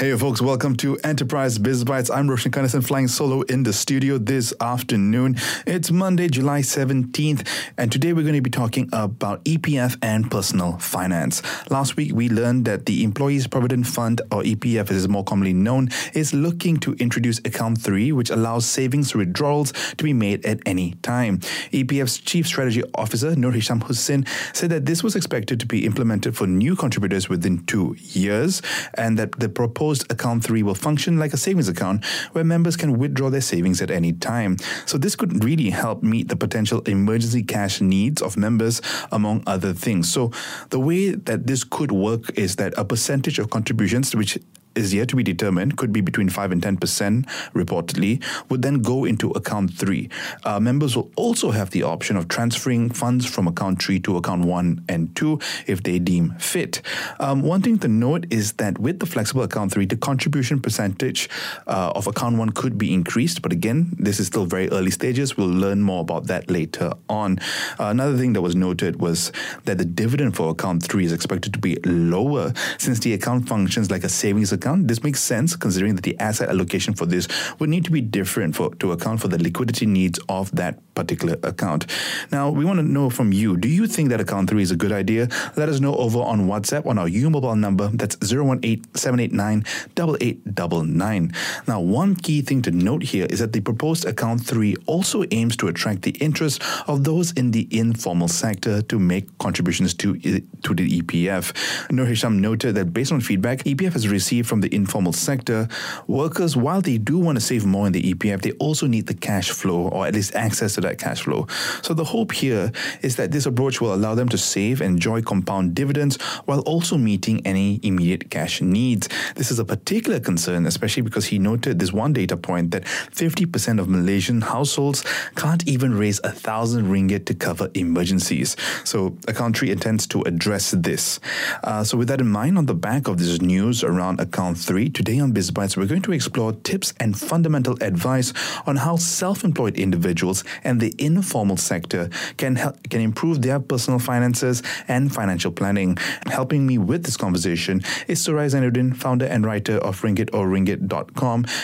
Hey folks, welcome to Enterprise Biz Bites. I'm Roshan Kanesan flying solo in the studio this afternoon. It's Monday, July 17th, and today we're going to be talking about EPF and personal finance. Last week we learned that the Employees Provident Fund, or EPF as it's more commonly known, is looking to introduce Account 3, which allows savings withdrawals to be made at any time. EPF's Chief Strategy Officer, Nurhisham Hussein, said that this was expected to be implemented for new contributors within two years, and that the proposed proposed account 3 will function like a savings account where members can withdraw their savings at any time. So this could really help meet the potential emergency cash needs of members among other things. So the way that this could work is that a percentage of contributions which is yet to be determined, could be between 5 and 10% reportedly, would then go into account 3. Uh, members will also have the option of transferring funds from account 3 to account 1 and 2 if they deem fit. Um, one thing to note is that with the flexible account 3, the contribution percentage uh, of account 1 could be increased, but again, this is still very early stages. We'll learn more about that later on. Uh, another thing that was noted was that the dividend for account 3 is expected to be lower since the account functions like a savings account account. This makes sense considering that the asset allocation for this would need to be different for, to account for the liquidity needs of that particular account. Now, we want to know from you do you think that account 3 is a good idea? Let us know over on WhatsApp on our U mobile number that's 018 789 8899. Now, one key thing to note here is that the proposed account 3 also aims to attract the interest of those in the informal sector to make contributions to, to the EPF. Nurhisham noted that based on feedback EPF has received from the informal sector, workers, while they do want to save more in the EPF, they also need the cash flow or at least access to that cash flow. So the hope here is that this approach will allow them to save, and enjoy compound dividends while also meeting any immediate cash needs. This is a particular concern, especially because he noted this one data point that 50% of Malaysian households can't even raise a thousand ringgit to cover emergencies. So account 3 intends to address this. Uh, so with that in mind, on the back of this news around account round three. Today on BizBytes, we're going to explore tips and fundamental advice on how self-employed individuals and the informal sector can help, can improve their personal finances and financial planning. Helping me with this conversation is Suraya Zainudin, founder and writer of ringgit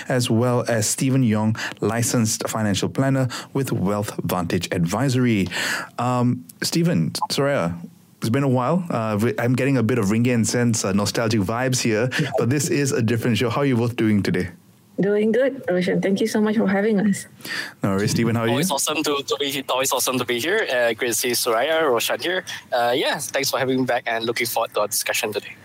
as well as Stephen Yong, licensed financial planner with Wealth Vantage Advisory. Um, Stephen, Suraya, it's been a while. Uh, I'm getting a bit of Ringgit and Sense uh, nostalgic vibes here, but this is a different show. How are you both doing today? Doing good, Roshan. Thank you so much for having us. No worries, Stephen. How are always you? Awesome to, to be always awesome to be here. Uh, great to see Suraya, Roshan here. Uh, yeah, thanks for having me back and looking forward to our discussion today.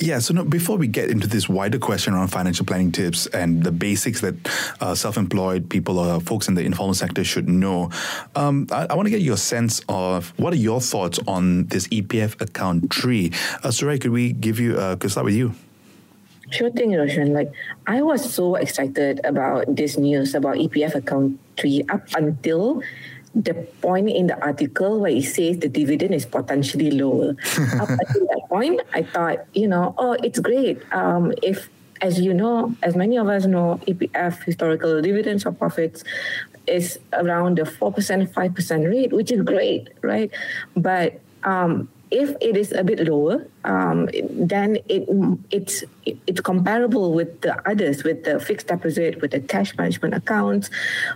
Yeah, so no, before we get into this wider question around financial planning tips and the basics that uh, self-employed people or folks in the informal sector should know, um, I, I want to get your sense of what are your thoughts on this EPF account three. Uh, Suraya, could we give you? Uh, could start with you? Sure thing, Roshan. Like, I was so excited about this news about EPF account 3 up until the point in the article where it says the dividend is potentially lower. up until that point, I thought, you know, oh, it's great. Um, if, as you know, as many of us know, EPF historical dividends or profits is around the 4%, 5% rate, which is great, right? But um, if it is a bit lower, um, then it it's it's comparable with the others, with the fixed deposit, with the cash management accounts,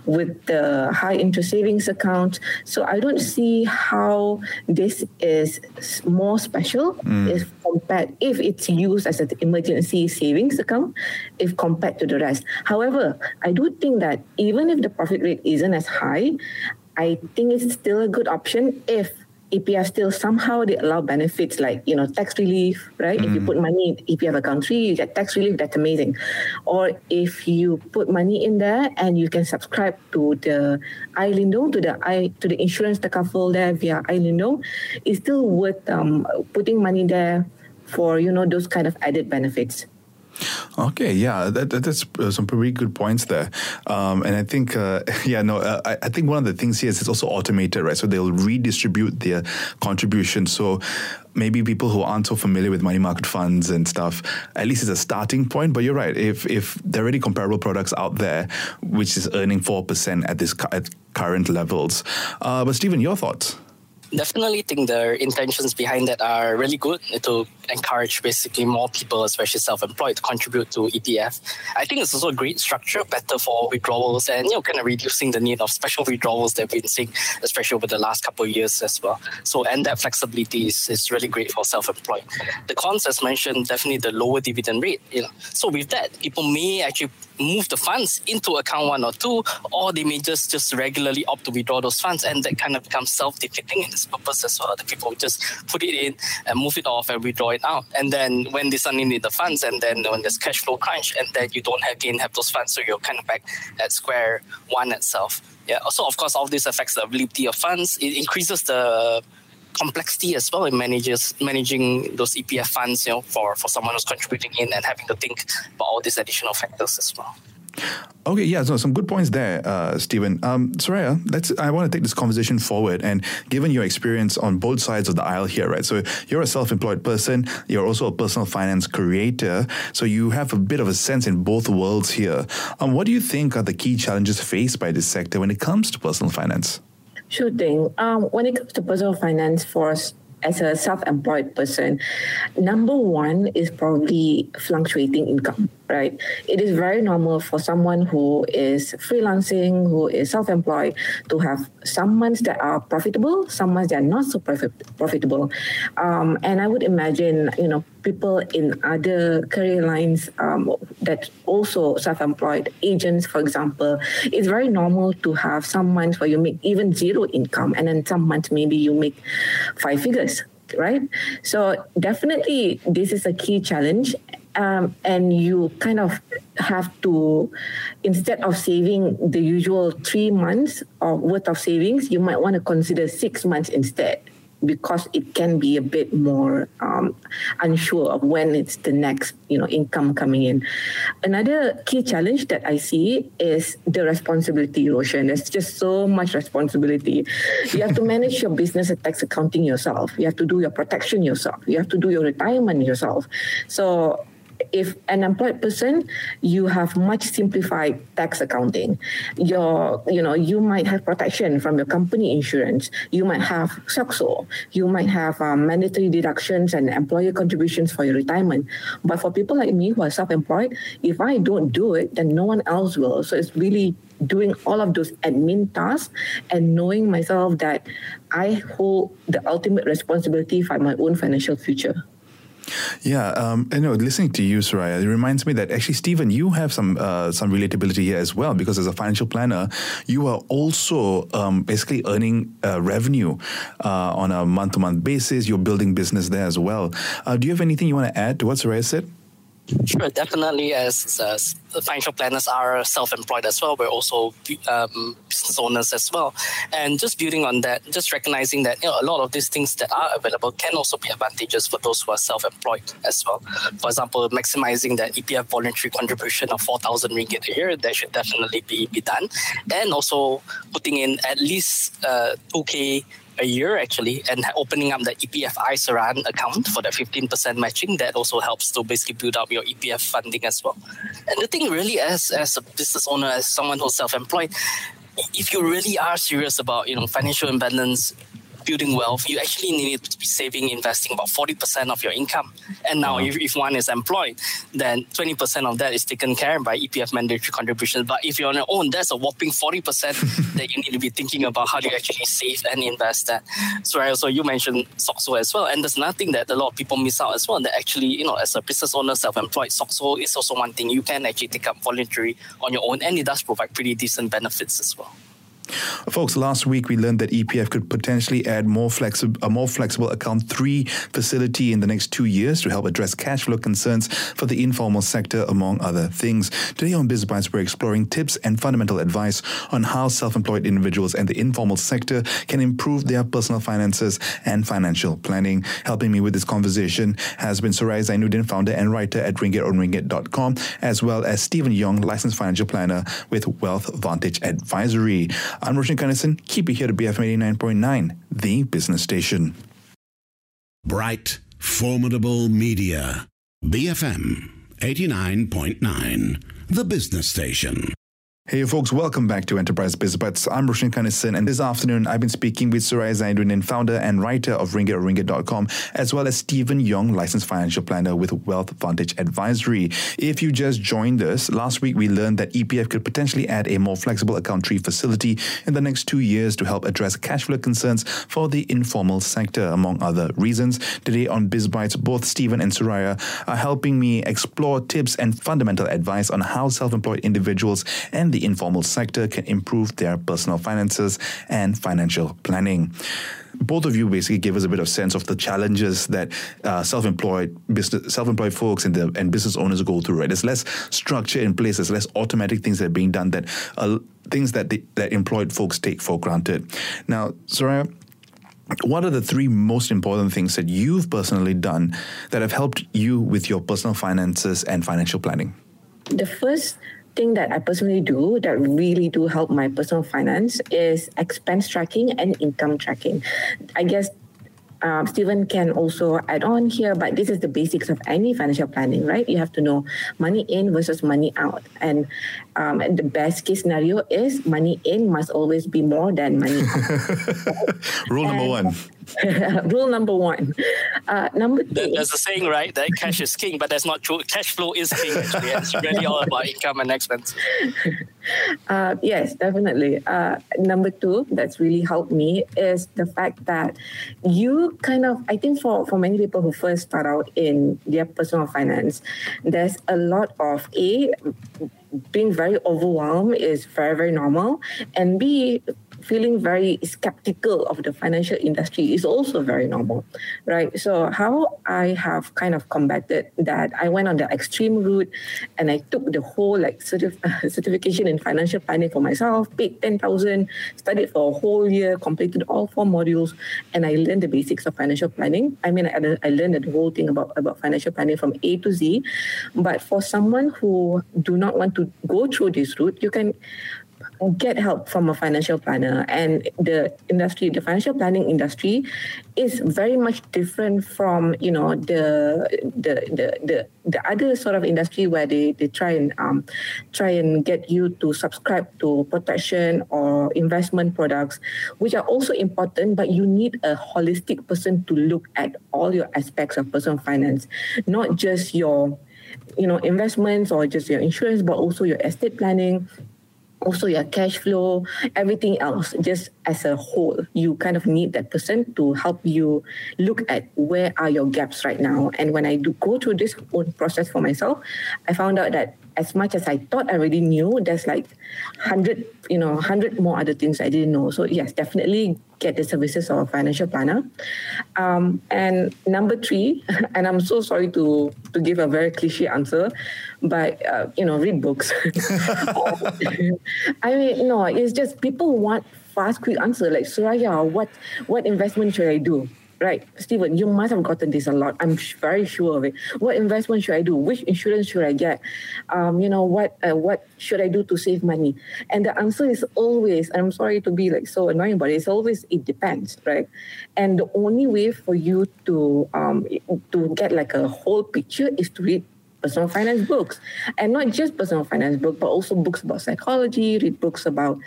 with the high interest savings account. So I don't see how this is more special mm. if compared if it's used as an emergency savings account, if compared to the rest. However, I do think that even if the profit rate isn't as high, I think it's still a good option if EPF still somehow they allow benefits like you know tax relief, right? Mm. If you mm. put money in EPF account three, you get tax relief. That's amazing. Or if you put money in there and you can subscribe to the i-Lindung to the i to the insurance takaful there via i-Lindung, it's still worth um, putting money there for you know those kind of added benefits. Okay, yeah, that, that, that's uh, some pretty good points there, um, and I think, uh, yeah, no, uh, I, I, think one of the things here is it's also automated, right? So they'll redistribute their contribution. So maybe people who aren't so familiar with money market funds and stuff, at least it's a starting point. But you're right, if if there are already comparable products out there which is earning four percent at this at current levels, uh, but Stephen, your thoughts? Definitely think the intentions behind that are really good to encourage basically more people, especially self-employed, to contribute to EPF. I think it's also a great structure, better for withdrawals and you know kind of reducing the need of special withdrawals that we've been seeing, especially over the last couple of years as well. So and that flexibility is, is really great for self-employed. The cons, as mentioned, definitely the lower dividend rate. You know, so with that, people may actually move the funds into account one or two, or they may just just regularly opt to withdraw those funds, and that kind of becomes self-defeating in its purpose as well. The people just put it in and move it off and withdraw it out, and then when they suddenly need the funds, and then when there's cash flow crunch, and then you don't have again have those funds, so you're kind of back at square one itself. Yeah. Also, of course, all this affects the availability of funds. It increases the complexity as well in manages managing those EPF funds, you know, for, for someone who's contributing in and having to think about all these additional factors as well. Okay, yeah, so some good points there, uh, Stephen. Um, Suraya, let's. I want to take this conversation forward, and given your experience on both sides of the aisle here, right? So you're a self-employed person, you're also a personal finance creator, so you have a bit of a sense in both worlds here. Um, what do you think are the key challenges faced by this sector when it comes to personal finance? Sure thing. Um, when it comes to personal finance for us as a self-employed person, number one is probably fluctuating income right? It is very normal for someone who is freelancing, who is self employed, to have some months that are profitable, some months that are not so profit- profitable. Um, and I would imagine, you know, people in other career lines um, that also self-employed agents for example it's very normal to have some months where you make even zero income and then some months maybe you make five figures right so definitely this is a key challenge um, and you kind of have to instead of saving the usual three months of worth of savings you might want to consider six months instead because it can be a bit more um, unsure of when it's the next you know income coming in. Another key challenge that i see is the responsibility erosion there's just so much responsibility. You have to manage your business and tax accounting yourself. You have to do your protection yourself. You have to do your retirement yourself. So if an employed person, you have much simplified tax accounting. Your, you know, you might have protection from your company insurance. You might have SOCSO. You might have um, mandatory deductions and employer contributions for your retirement. But for people like me who are self-employed, if I don't do it, then no one else will. So it's really doing all of those admin tasks and knowing myself that I hold the ultimate responsibility for my own financial future. Yeah, um, you know, listening to you, Suraya, it reminds me that actually, Stephen, you have some uh, some relatability here as well because as a financial planner, you are also um, basically earning uh, revenue uh, on a month to month basis. You're building business there as well. Uh, do you have anything you want to add to what Suraya said? Sure, definitely. As uh, financial planners are self-employed as well, we're also um, business owners as well. And just building on that, just recognizing that you know a lot of these things that are available can also be advantageous for those who are self-employed as well. For example, maximizing that EPF voluntary contribution of four thousand ringgit a year that should definitely be, be done, and also putting in at least uh, two k a year actually, and opening up the EPF i-Saraan account for the 15% matching, that also helps to basically build up your EPF funding as well. And the thing really, as as a business owner, as someone who's self-employed, if you really are serious about you know financial independence building wealth, you actually need to be saving, investing about 40% of your income. And now, uh-huh. if, if one is employed, then 20% of that is taken care of by EPF mandatory contributions. But if you're on your own, that's a whopping 40% that you need to be thinking about how do you actually save and invest that. So, right, so you mentioned SOCSO as well. And there's nothing that a lot of people miss out as well. That actually, you know, as a business owner, self employed, SOCSO is also one thing you can actually take up voluntary on your own. And it does provide pretty decent benefits as well. Folks, last week we learned that EPF could potentially add more flexi- a more flexible account three facility in the next two years to help address cash flow concerns for the informal sector, among other things. Today on BizBytes, we're exploring tips and fundamental advice on how self-employed individuals and the informal sector can improve their personal finances and financial planning. Helping me with this conversation has been Suraya Zainudin, founder and writer at ringgit as well as Stephen Yong, licensed financial planner with Wealth Vantage Advisory. I'm Roshan Kanesan. Keep it here to BFM 89.9, the business station. Bright, formidable media. BFM 89.9, the business station. Hey folks, welcome back to Enterprise Biz. I'm Roshan Kanesan, and this afternoon I've been speaking with Suraya Zainudin, founder and writer of Ringgit or as well as Stephen Yong, licensed financial planner with Wealth Vantage Advisory. If you just joined us, last week we learned that EPF could potentially add a more flexible account three facility in the next two years to help address cash flow concerns for the informal sector, among other reasons. Today on Biz Bites, both Stephen and Suraya are helping me explore tips and fundamental advice on how self-employed individuals and the informal sector can improve their personal finances and financial planning both of you basically give us a bit of sense of the challenges that uh, self-employed business, self-employed folks and the and business owners go through. Right, there's less structure in place. There's less automatic things that are being done that uh, things that that employed folks take for granted. Now, Suraya, what are the three most important things that you've personally done that have helped you with your personal finances and financial planning? The first thing that I personally do that really do help my personal finance is expense tracking and income tracking. I guess um, Stephen can also add on here, but this is the basics of any financial planning, right? You have to know money in versus money out. And, um, the best case scenario is money in must always be more than money out. Rule number one. Rule number one. Uh, number two. There's a saying, right? That cash is king, but that's not true. Cash flow is king, actually. It's really all about income and expense. Uh, yes, definitely. Uh, number two, that's really helped me is the fact that you kind of, I think for, for many people who first start out in their personal finance, there's a lot of A, being very overwhelmed is very, very normal. And B, feeling very skeptical of the financial industry is also very normal, right? So how I have kind of combated that, I went on the extreme route, and I took the whole like certif- certification in financial planning for myself, paid ten thousand, studied for a whole year, completed all four modules, and I learned the basics of financial planning. I mean, I, I learned the whole thing about about financial planning from A to Z. But for someone who do not want to go through this route, you can get help from a financial planner. And the industry the financial planning industry is very much different from you know the the the the, the other sort of industry where they, they try and um, try and get you to subscribe to protection or investment products which are also important but you need a holistic person to look at all your aspects of personal finance not just your you know investments or just your insurance but also your estate planning also your cash flow, everything else, just as a whole, you kind of need that person to help you look at where are your gaps right now. And when I do go through this own process for myself, I found out that as much as I thought I already knew, there's like hundred, you know, hundred more other things I didn't know. So yes, definitely get the services of a financial planner. Um, and number three, and I'm so sorry to to give a very cliche answer, but uh, you know, read books. I mean, no, it's just people want fast, quick answer. Like Suraya, what what investment should I do? Right, Stephen, you must have gotten this a lot. I'm very sure of it. What investment should I do? Which insurance should I get? Um, you know, what uh, what should I do to save money? And the answer is always, I'm sorry to be like so annoying, but it's always it depends, right? And the only way for you to um to get like a whole picture is to read personal finance books and not just personal finance books but also books about psychology read books about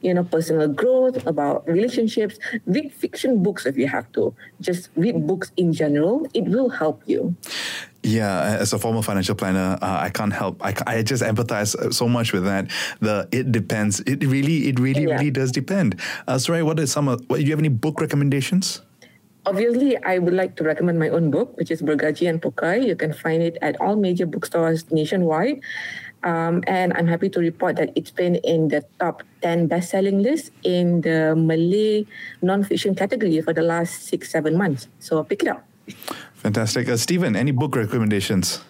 you know personal growth about relationships read fiction books if you have to just read books in general it will help you yeah, as a former financial planner, uh, I can't help. I, I just empathize so much with that. The it depends. It really, it really, yeah. really does depend. Uh, sorry, are some? Of, what, do you have any book recommendations? Obviously, I would like to recommend my own book, which is Bergaji and Pokai. You can find it at all major bookstores nationwide. Um, and I'm happy to report that it's been in the top 10 best-selling list in the Malay non-fiction category for the last six, seven months. So pick it up. Fantastic. Uh, Stephen, any book recommendations?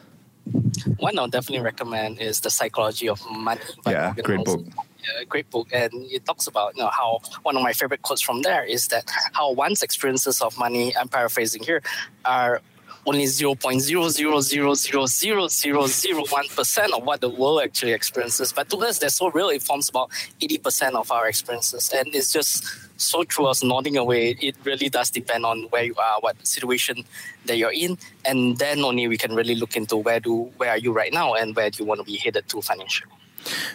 One I'll definitely recommend is The Psychology of Money. yeah, great book Uh, a great book, and it talks about you know how one of my favorite quotes from there is that how one's experiences of money, I'm paraphrasing here, are only 0.000000001% of what the world actually experiences. But to us, they're so real, it forms about 80% of our experiences. And it's just so true as nodding away. It really does depend on where you are, what situation that you're in. And then only we can really look into where do where are you right now and where do you want to be headed to financially.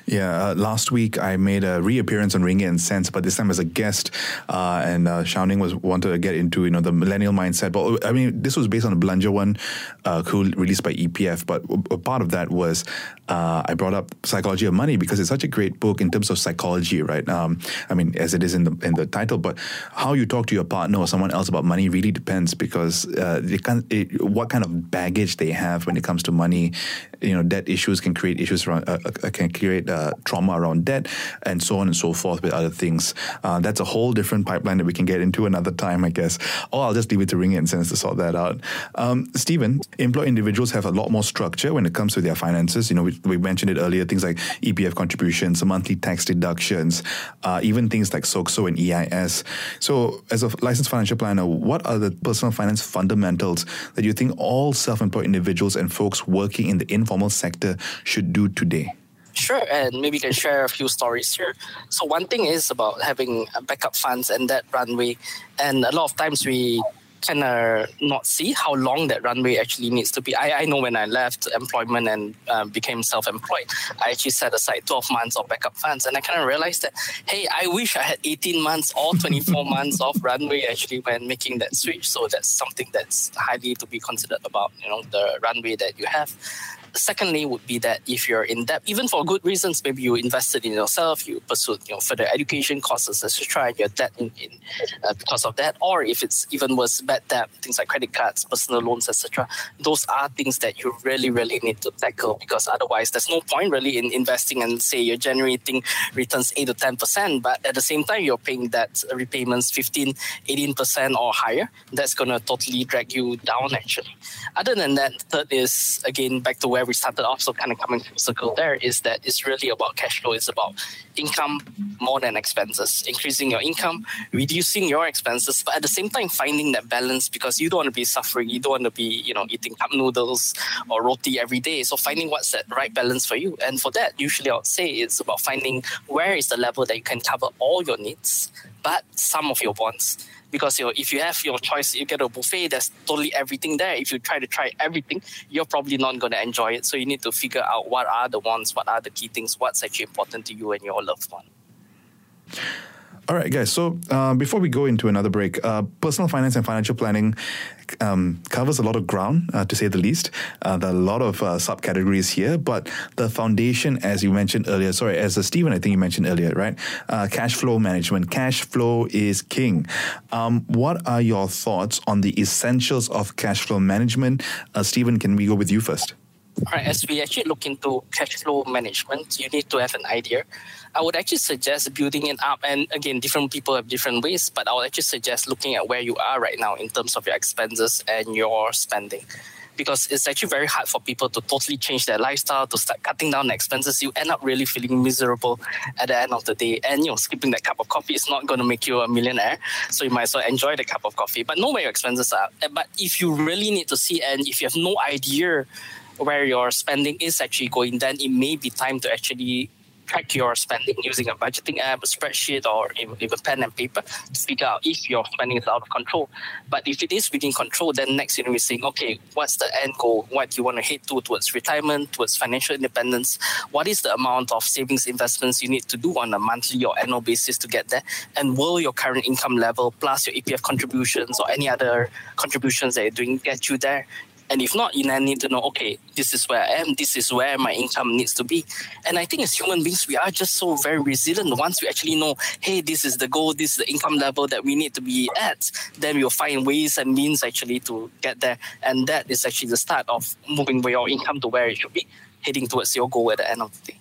Yeah, uh, last week I made a reappearance on Ringgit and Sense, but this time as a guest, uh, and uh, was wanted to get into you know the millennial mindset. But I mean, this was based on a Belanja one, uh, cool released by EPF. But a part of that was uh, I brought up Psychology of Money because it's such a great book in terms of psychology, right? Um, I mean, as it is in the in the title, but how you talk to your partner or someone else about money really depends because uh, can, it, what kind of baggage they have when it comes to money. You know, debt issues can create issues around uh, can create uh, trauma around debt, and so on and so forth with other things. Uh, that's a whole different pipeline that we can get into another time, I guess. Or I'll just leave it to Ringgit and Cents to sort that out. Um, Stephen, employed individuals have a lot more structure when it comes to their finances. You know, we, we mentioned it earlier, things like EPF contributions, monthly tax deductions, uh, even things like SOCSO and EIS. So, as a licensed financial planner, what are the personal finance fundamentals that you think all self-employed individuals and folks working in the informal sector should do today? Sure, and maybe can share a few stories here. So one thing is about having backup funds and that runway, and a lot of times we kind of not see how long that runway actually needs to be. I, I know when I left employment and uh, became self-employed, I actually set aside 12 months of backup funds, and I kind of realized that, hey, I wish I had 18 months or 24 months of runway actually when making that switch. So that's something that's highly to be considered about, you know, the runway that you have secondly would be that if you're in debt, even for good reasons, maybe you invested in yourself, you pursued you know further education courses, etc., and you're debt in, in uh, because of that, or if it's even worse, bad debt, things like credit cards, personal loans, etc. Those are things that you really, really need to tackle because otherwise, there's no point really in investing and say you're generating returns eight to ten percent, but at the same time you're paying that repayments 15, 18 percent or higher. That's gonna totally drag you down actually. Other than that, third is again back to where where we started off, so kind of coming full circle there, is that it's really about cash flow. It's about income more than expenses, increasing your income, reducing your expenses, but at the same time finding that balance because you don't want to be suffering, you don't want to be, you know, eating cup noodles or roti every day. So finding what's that right balance for you. And for that, usually I would say it's about finding where is the level that you can cover all your needs, but some of your wants because you know, if you have your choice, you get a buffet, there's totally everything there. If you try to try everything, you're probably not going to enjoy it. So you need to figure out what are the ones, what are the key things, what's actually important to you and your loved one. All right, guys. So uh, before we go into another break, uh, personal finance and financial planning um, covers a lot of ground, uh, to say the least. Uh, there are a lot of uh, subcategories here, but the foundation, as you mentioned earlier, sorry, as Stephen, I think you mentioned earlier, right? Uh, cash flow management. Cash flow is king. Um, what are your thoughts on the essentials of cash flow management? Stephen, can we go with you first? All right, as we actually look into cash flow management, you need to have an idea. I would actually suggest building it up. And again, different people have different ways, but I would actually suggest looking at where you are right now in terms of your expenses and your spending. Because it's actually very hard for people to totally change their lifestyle, to start cutting down expenses. You end up really feeling miserable at the end of the day. And you know, skipping that cup of coffee is not going to make you a millionaire. So you might as well enjoy the cup of coffee, but know where your expenses are. But if you really need to see and if you have no idea where your spending is actually going, then it may be time to actually track your spending using a budgeting app, a spreadsheet, or even, pen and paper to figure out if your spending is out of control. But if it is within control, then next you know we're saying, okay, what's the end goal? What do you want to head to towards retirement, towards financial independence? What is the amount of savings investments you need to do on a monthly or annual basis to get there? And will your current income level plus your EPF contributions or any other contributions that you're doing get you there? And if not, you then need to know, okay, this is where I am, this is where my income needs to be. And I think as human beings, we are just so very resilient. Once we actually know, hey, this is the goal, this is the income level that we need to be at, then we'll find ways and means actually to get there. And that is actually the start of moving your income to where it should be, heading towards your goal at the end of the day.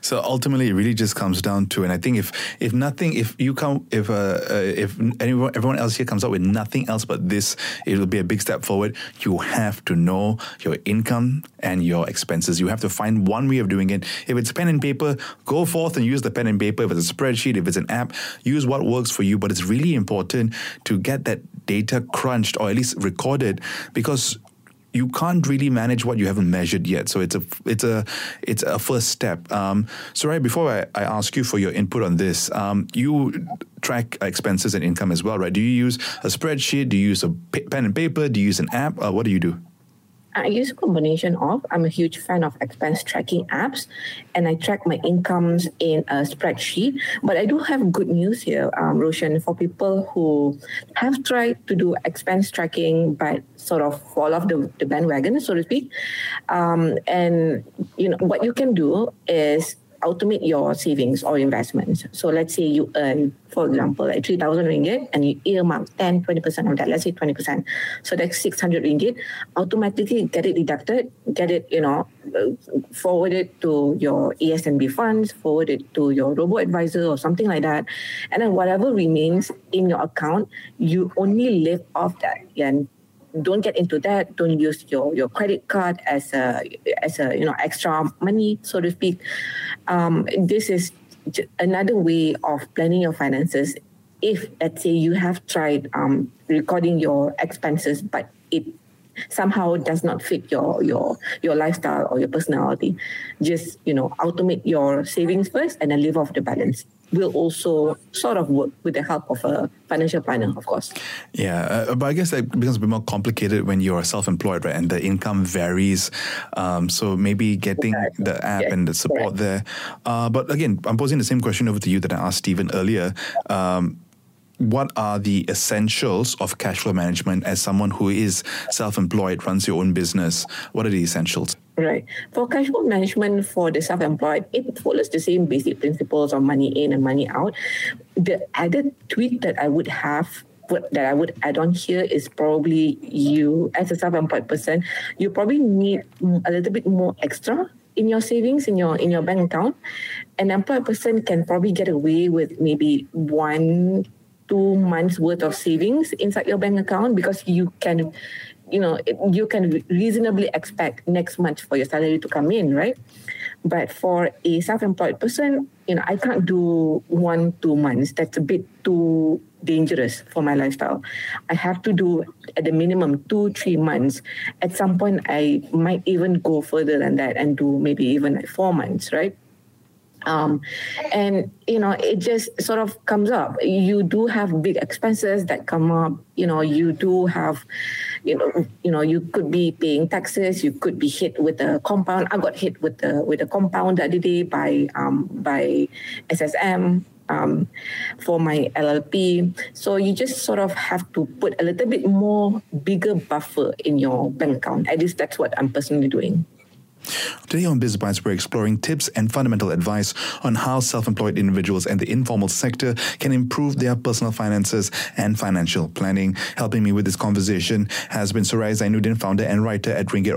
So ultimately, it really just comes down to, and I think if if nothing, if you come, if uh, uh, if anyone, everyone else here comes up with nothing else but this, it will be a big step forward. You have to know your income and your expenses. You have to find one way of doing it. If it's pen and paper, go forth and use the pen and paper. If it's a spreadsheet, if it's an app, use what works for you. But it's really important to get that data crunched or at least recorded because you can't really manage what you haven't measured yet. So it's a it's a it's a first step. Um, so right before I, I ask you for your input on this, um, you track expenses and income as well, right? Do you use a spreadsheet? Do you use a pen and paper? Do you use an app? Uh, what do you do? I use a combination of I'm a huge fan of expense tracking apps, and I track my incomes in a spreadsheet. But I do have good news here, um, Roshan, for people who have tried to do expense tracking but sort of fall off the, the bandwagon, so to speak. Um, and you know what you can do is automate your savings or investments. So let's say you earn, for example, like 3,000 ringgit and you earmark 10, 20% of that, let's say 20%. So that's 600 ringgit. Automatically get it deducted, get it, you know, uh, forward it to your ASNB funds, forward it to your robo advisor or something like that. And then whatever remains in your account, you only live off that. And don't get into that. Don't use your, your credit card as a as a you know extra money, so to speak. Um, this is another way of planning your finances. If let's say you have tried um, recording your expenses, but it somehow does not fit your your your lifestyle or your personality, just you know automate your savings first and then live off the balance will also sort of work with the help of a financial planner, of course. Yeah, uh, but I guess that becomes a bit more complicated when you are self-employed, right? And the income varies. Um, so maybe getting the app yes, and the support correct. there. Uh, but again, I'm posing the same question over to you that I asked Stephen earlier. Um, what are the essentials of cash flow management as someone who is self-employed, runs your own business? What are the essentials? Right. For cash flow management for the self-employed, it follows the same basic principles of money in and money out. The added tweak that I would have that I would add on here is probably you as a self-employed person, you probably need a little bit more extra in your savings in your in your bank account. An employed person can probably get away with maybe one two months worth of savings inside your bank account because you can you know you can reasonably expect next month for your salary to come in right? But for a self-employed person you know i can't do one two months. That's a bit too dangerous for my lifestyle. I have to do at the minimum two three months. At some point i might even go further than that and do maybe even like four months right um, and you know it just sort of comes up you do have big expenses that come up you know you do have you know you know you could be paying taxes you could be hit with a compound i got hit with the with a compound the other day by um, by ssm um, for my LLP. So you just sort of have to put a little bit more bigger buffer in your bank account. At least that's what I'm personally doing. Today on BizBytes, we're exploring tips and fundamental advice on how self-employed individuals and the informal sector can improve their personal finances and financial planning. Helping me with this conversation has been Suraya Zainudin, founder and writer at ringgit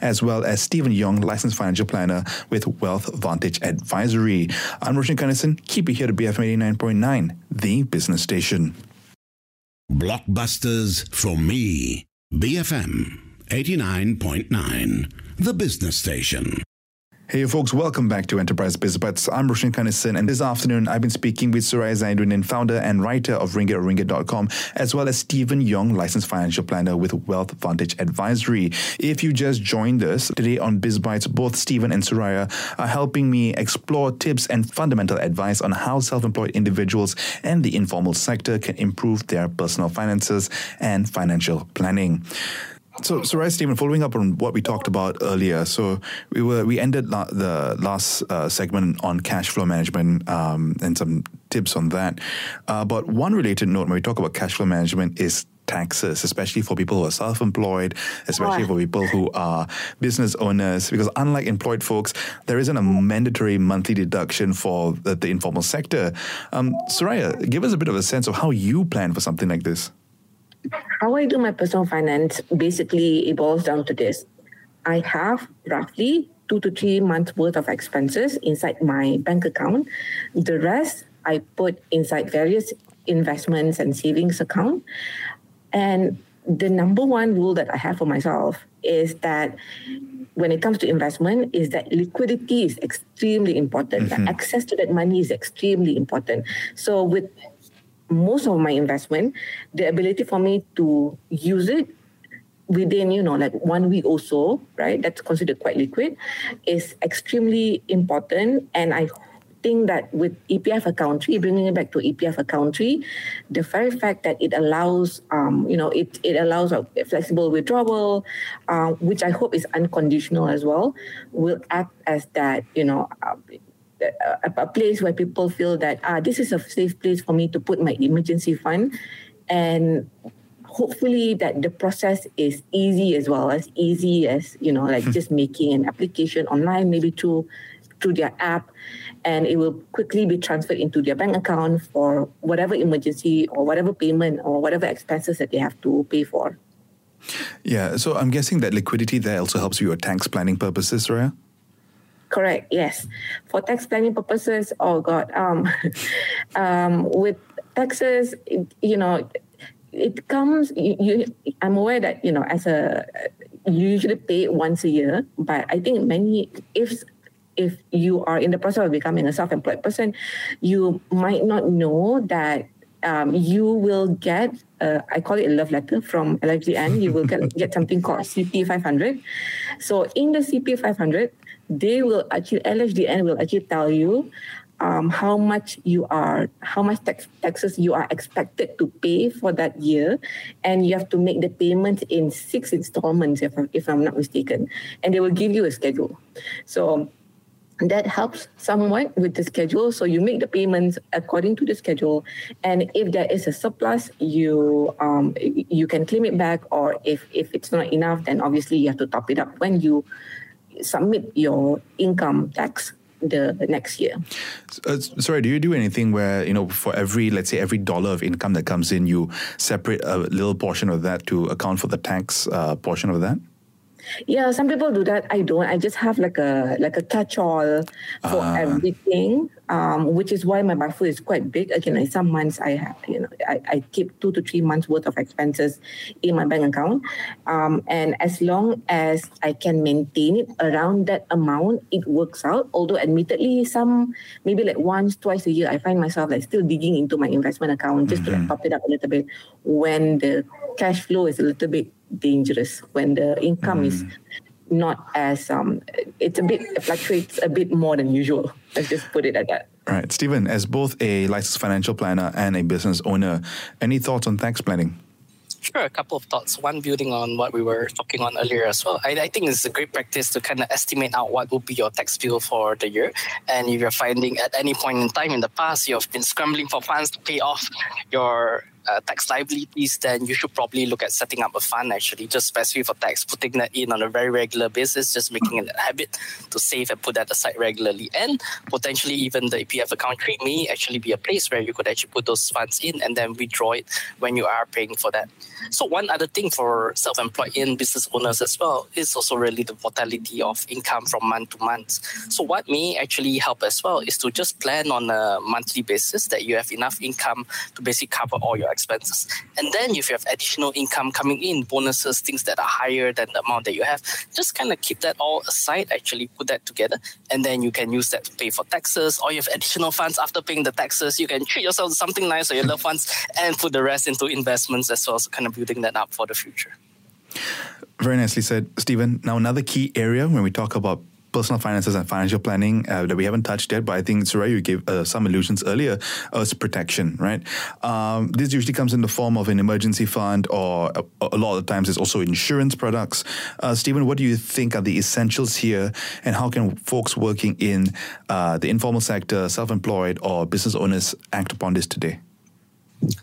as well as Stephen Yong, licensed financial planner with Wealth Vantage Advisory. I'm Roshan Kanesan. Keep it here to BFM 89.9, the business station. Blockbusters for me. BFM 89.9 the business station. Hey folks, welcome back to Enterprise Biz BizBytes. I'm Roshan Kanesan, and this afternoon I've been speaking with Suraya Zainudin, founder and writer of Ringgit as well as Stephen Yong, licensed financial planner with Wealth Vantage Advisory. If you just joined us today on BizBytes, both Stephen and Suraya are helping me explore tips and fundamental advice on how self-employed individuals and the informal sector can improve their personal finances and financial planning. So, so right, Stephen. Following up on what we talked about earlier, so we were we ended la- the last uh, segment on cash flow management um, and some tips on that. Uh, but one related note when we talk about cash flow management is taxes, especially for people who are self-employed, especially for people who are business owners. Because unlike employed folks, there isn't a mandatory monthly deduction for the, the informal sector. Um, Suraya, give us a bit of a sense of how you plan for something like this how I do my personal finance basically it boils down to this. I have roughly two to three months worth of expenses inside my bank account. The rest I put inside various investments and savings account. And the number one rule that I have for myself is that when it comes to investment is that liquidity is extremely important. Mm-hmm. The access to that money is extremely important. So with most of my investment, the ability for me to use it within, you know, like one week or so, right? That's considered quite liquid, is extremely important. And I think that with EPF account three, bringing it back to EPF account three, the very fact that it allows, um, you know, it, it allows a flexible withdrawal, uh, which I hope is unconditional as well, will act as that, you know, uh, a, a, place where people feel that ah, this is a safe place for me to put my emergency fund, and hopefully that the process is easy as well as easy as you know like just making an application online maybe through through their app. And it will quickly be transferred into their bank account for whatever emergency or whatever payment or whatever expenses that they have to pay for. Yeah so i'm guessing that liquidity there also helps you with tax planning purposes right correct yes for tax planning purposes oh god um, um, with taxes you know it comes you, you, i'm aware that you know as a you usually pay once a year but i think many if if you are in the process of becoming a self-employed person you might not know that um, you will get uh, I call it a love letter from LHDN. You will get get something called CP 500. So in the CP 500, they will actually LHDN will actually tell you um, how much you are, how much tax, taxes you are expected to pay for that year, and you have to make the payment in six installments, if I'm, if I'm not mistaken, and they will give you a schedule. So that helps somewhat with the schedule. So you make the payments according to the schedule, and if there is a surplus, you um, you can claim it back, or if if it's not enough, then obviously you have to top it up when you submit your income tax the, next year. Uh, sorry, do you do anything where, you know, for every, let's say, every dollar of income that comes in, you separate a little portion of that to account for the tax uh, portion of that? Yeah, some people do that. I don't. I just have like a like a catch-all for uh. everything, um, which is why my buffer is quite big. Again, like some months I have, you know, I, I keep two to three months worth of expenses in my bank account, um, and as long as I can maintain it around that amount, it works out. Although, admittedly, some maybe like once, twice a year, I find myself like still digging into my investment account just mm-hmm. to like, top it up a little bit when the cash flow is a little bit dangerous when the income mm. is not as um it's a bit it fluctuates a bit more than usual let's just put it at that right stephen as both a licensed financial planner and a business owner any thoughts on tax planning Sure, a couple of thoughts. One, building on what we were talking on earlier as well. I, I think it's a great practice to kind of estimate out what will be your tax bill for the year. And if you're finding at any point in time in the past you have been scrambling for funds to pay off your uh, tax liabilities, then you should probably look at setting up a fund actually, just specifically for tax, putting that in on a very regular basis, just making it a habit to save and put that aside regularly. And potentially even the EPF account three may actually be a place where you could actually put those funds in and then withdraw it when you are paying for that. So one other thing for self-employed in business owners as well is also really the volatility of income from month to month. So what may actually help as well is to just plan on a monthly basis that you have enough income to basically cover all your expenses. And then if you have additional income coming in, bonuses, things that are higher than the amount that you have, just kind of keep that all aside, actually put that together, and then you can use that to pay for taxes, or you have additional funds after paying the taxes, you can treat yourself to something nice or your loved ones and put the rest into investments as well, so kind of building that up for the future. Very nicely said, Stephen. Now, another key area when we talk about personal finances and financial planning uh, that we haven't touched yet, but I think Suraya, you gave uh, some illusions earlier, is protection, right? Um, this usually comes in the form of an emergency fund, or a, a lot of times it's also insurance products. Uh, Stephen, what do you think are the essentials here, and how can folks working in uh, the informal sector, self-employed, or business owners act upon this today?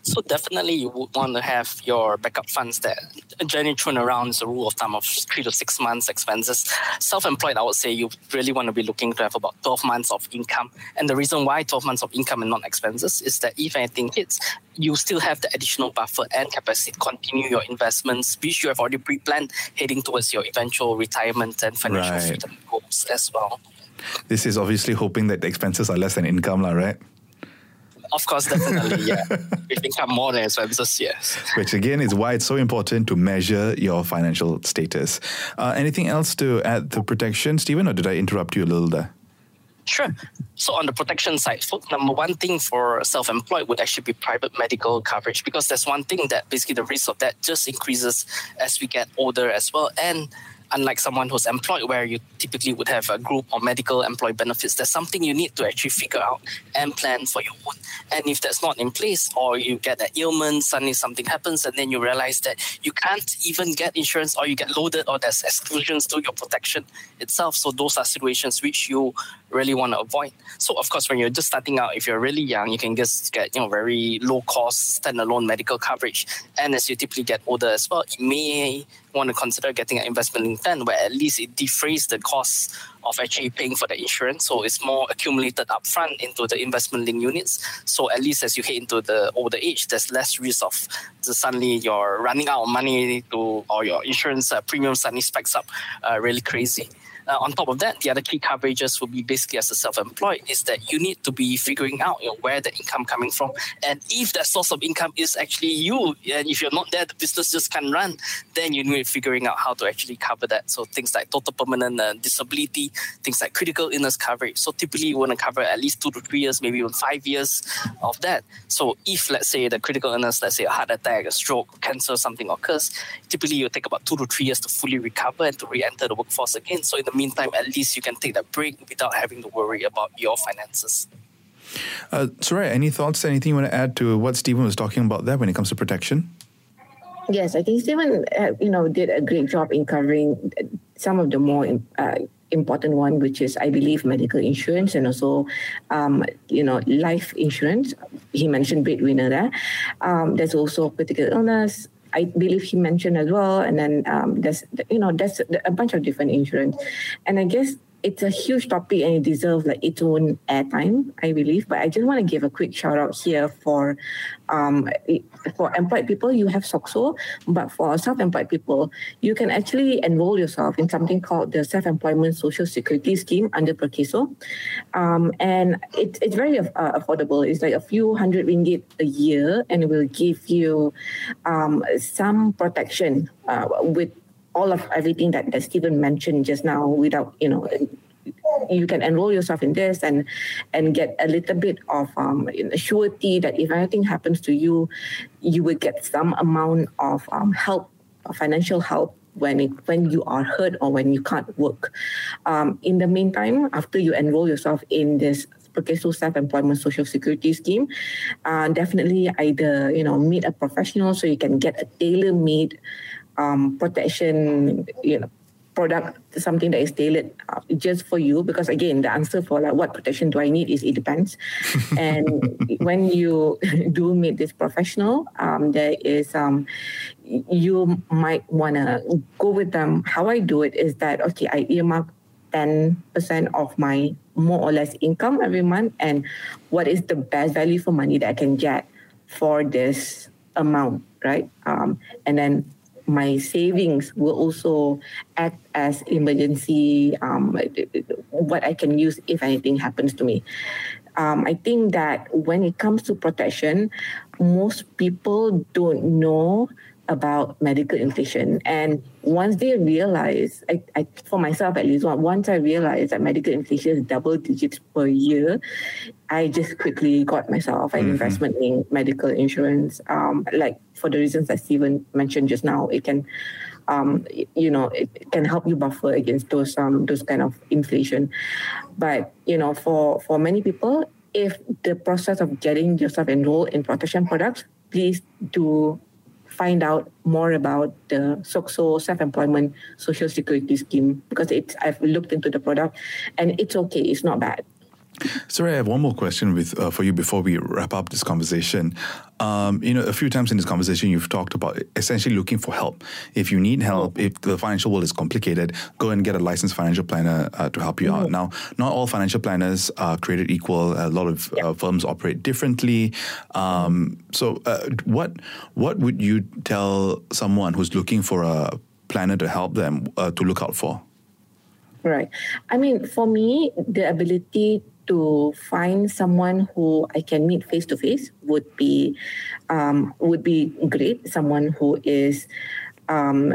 So definitely you would want to have your backup funds that generally thrown around is a rule of thumb of three to six months expenses. Self-employed, I would say you really want to be looking to have about 12 months of income. And the reason why 12 months of income and not expenses is that if anything hits, you still have the additional buffer and capacity to continue your investments, which you have already pre-planned heading towards your eventual retirement and financial right. freedom goals as well. This is obviously hoping that the expenses are less than income, right? Of course, definitely, yeah. If income more than expenses, yes. Which again is why it's so important to measure your financial status. Uh, anything else to add to protection, Stephen, or did I interrupt you a little there? Sure. So on the protection side, so number one thing for self-employed would actually be private medical coverage because there's one thing that basically the risk of that just increases as we get older as well. And unlike someone who's employed, where you typically would have a group or medical employee benefits, there's something you need to actually figure out and plan for your own. And if that's not in place, or you get an ailment, suddenly something happens, and then you realize that you can't even get insurance, or you get loaded, or there's exclusions to your protection itself. So those are situations which you really want to avoid. So of course, when you're just starting out, if you're really young, you can just get you know very low cost standalone medical coverage. And as you typically get older as well, you may want to consider getting an investment plan where at least it defrays the costs of actually paying for the insurance. So it's more accumulated upfront into the investment linked units. So at least as you head into the older age, there's less risk of suddenly you're running out of money to or your insurance uh, premium suddenly spikes up uh, really crazy. Uh, on top of that, the other key coverages will be basically as a self-employed is that you need to be figuring out you know, where the income coming from, and if that source of income is actually you, and if you're not there, the business just can't run. Then you need figuring out how to actually cover that. So things like total permanent uh, disability, things like critical illness coverage. So typically you want to cover at least two to three years, maybe even five years of that. So if let's say the critical illness, let's say a heart attack, a stroke, cancer, something occurs, typically you take about two to three years to fully recover and to re-enter the workforce again. So in the meantime, at least you can take that break without having to worry about your finances. Uh, Suraya, any thoughts, anything you want to add to what Stephen was talking about there when it comes to protection? Yes, I think Stephen, uh, you know, did a great job in covering some of the more uh, important one, which is, I believe, medical insurance and also, um, you know, life insurance. He mentioned breadwinner there. Um, there's also critical illness, I believe he mentioned as well. And then um, there's, you know, there's a bunch of different insurance. And I guess it's a huge topic and it deserves like its own airtime, I believe. But I just want to give a quick shout out here for um, for employed people, you have SOCSO, but for self-employed people, you can actually enroll yourself in something called the Self-Employment Social Security Scheme under Perkeso. Um, and it, it's very uh, affordable. It's like a few hundred ringgit a year and it will give you um, some protection uh, with all of everything that, that Stephen mentioned just now without, you know, you can enroll yourself in this and and get a little bit of um, surety that if anything happens to you, you will get some amount of um, help, financial help when it, when you are hurt or when you can't work. Um, in the meantime, after you enroll yourself in this Perkeso self-employment social security scheme, uh, definitely either you know meet a professional so you can get a tailor-made um, protection, you know, product, something that is tailored uh, just for you. Because again, the answer for like what protection do I need is it depends. and when you do meet this professional, um, there is um, you might want to go with them. How I do it is that okay, I earmark 10% of my more or less income every month and what is the best value for money that I can get for this amount, right? Um, and then my savings will also act as emergency um, what I can use if anything happens to me. Um, I think that when it comes to protection, most people don't know about medical inflation. And once they realize, I, I, for myself at least, once I realized that medical inflation is double digits per year, I just quickly got myself an mm-hmm. investment in medical insurance. Um, like for the reasons that Stephen mentioned just now, it can, um, you know, it can help you buffer against those um, those kind of inflation. But you know, for for many people, if the process of getting yourself enrolled in protection products, please do find out more about the SOCSO self-employment social security scheme because it's I've looked into the product and it's okay, it's not bad. Sorry, I have one more question with uh, for you before we wrap up this conversation. Um, you know, a few times in this conversation, you've talked about essentially looking for help. If you need help, if the financial world is complicated, go and get a licensed financial planner uh, to help you mm-hmm. out. Now, not all financial planners are created equal. A lot of uh, firms operate differently. Um, so, uh, what what would you tell someone who's looking for a planner to help them uh, to look out for? Right. I mean, for me, the ability to find someone who I can meet face to face would be um, would be great. Someone who is um,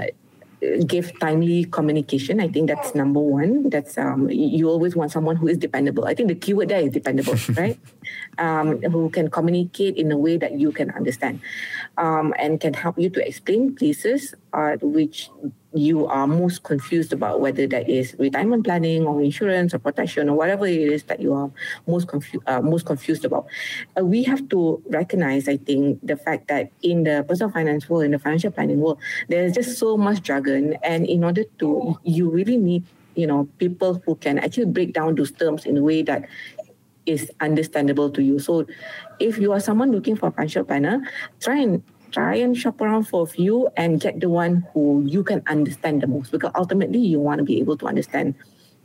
give timely communication. I think that's number one. That's um, you always want someone who is dependable. I think the keyword there is dependable, right? Um, who can communicate in a way that you can understand, um, and can help you to explain places part which you are most confused about, whether that is retirement planning or insurance or protection or whatever it is that you are most, uh, most confused about. Uh, we have to recognize, I think, the fact that in the personal finance world, in the financial planning world, there's just so much jargon. And in order to, you really need you know people who can actually break down those terms in a way that is understandable to you. So if you are someone looking for a financial planner, try and try and shop around for a few and get the one who you can understand the most because ultimately you want to be able to understand,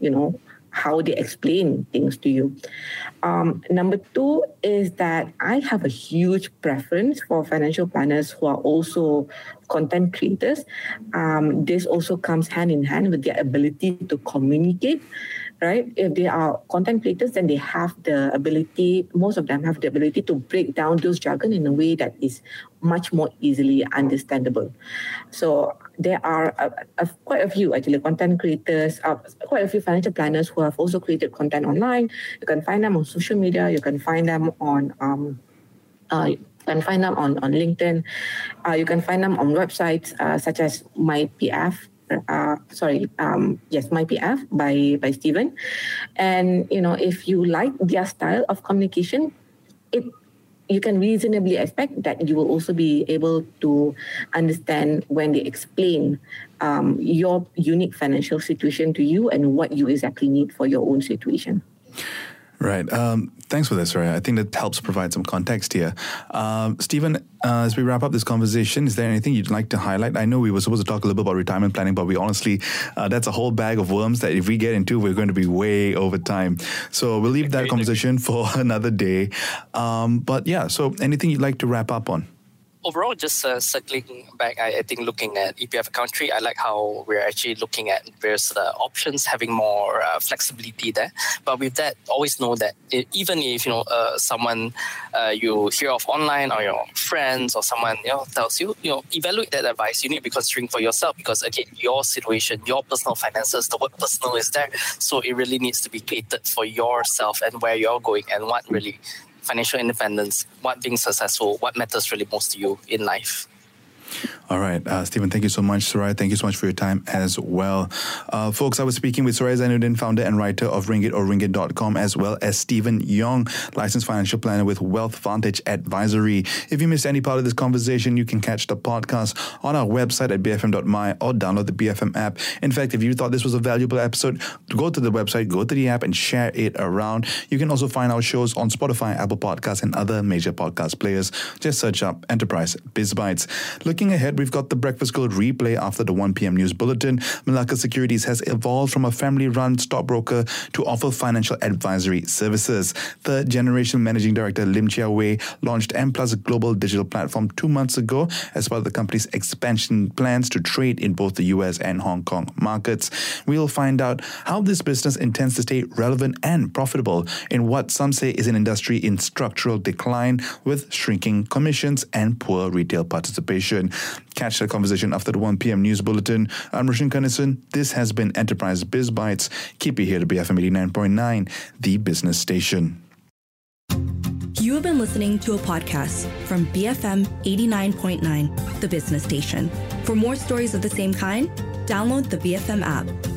you know, how they explain things to you. Um, number two is that I have a huge preference for financial planners who are also content creators. Um, this also comes hand in hand with their ability to communicate right? If they are content creators, then they have the ability, most of them have the ability to break down those jargon in a way that is much more easily understandable. So there are a, a, quite a few actually content creators, uh, quite a few financial planners who have also created content online. You can find them on social media. You can find them on um, uh, you can find them on, on LinkedIn. Uh, you can find them on websites uh, such as MyPF, uh, sorry, um, yes, MyPF by by Stephen, and you know if you like their style of communication, it you can reasonably expect that you will also be able to understand when they explain um, your unique financial situation to you and what you exactly need for your own situation. Right. Um, thanks for this, Suraya. I think that helps provide some context here. Um, Stephen, uh, as we wrap up this conversation, is there anything you'd like to highlight? I know we were supposed to talk a little bit about retirement planning, but we honestly, uh, that's a whole bag of worms that if we get into, we're going to be way over time. So we'll leave that conversation for another day. Um, but yeah, so anything you'd like to wrap up on? Overall, just uh, circling back, I, I, think looking at EPF account three, I like how we're actually looking at various uh, options, having more uh, flexibility there. But with that, always know that it, even if you know uh, someone uh, you hear of online or your friends or someone you know tells you, you know, evaluate that advice. You need to be considering for yourself because again, your situation, your personal finances, the word personal is there, so it really needs to be catered for yourself and where you're going and what really financial independence, what being successful, what matters really most to you in life. All right, uh, Stephen, thank you so much. Suraya, thank you so much for your time as well. Uh, folks, I was speaking with Suraya Zainudin, founder and writer of Ringgit or Ringgit.com, as well as Stephen Yong, licensed financial planner with Wealth Vantage Advisory. If you missed any part of this conversation, you can catch the podcast on our website at bfm.my or download the BFM app. In fact, if you thought this was a valuable episode, go to the website, go to the app, and share it around. You can also find our shows on Spotify, Apple Podcasts, and other major podcast players. Just search up Enterprise Biz Bites. Looking ahead, we've got the Breakfast Gold replay after the 1 p.m. news bulletin. Malacca Securities has evolved from a family run stockbroker to offer financial advisory services. Third generation managing director Lim Chia Wei launched M Plus Global Digital Platform two months ago as part of the company's expansion plans to trade in both the US and Hong Kong markets. We'll find out how this business intends to stay relevant and profitable in what some say is an industry in structural decline with shrinking commissions and poor retail participation. Catch the conversation after the 1 p.m. news bulletin. I'm Roshan Kanesan. This has been Enterprise Biz Bites. Keep it here to BFM 89.9, the business station. You have been listening to a podcast from BFM 89.9, the business station. For more stories of the same kind, download the BFM app.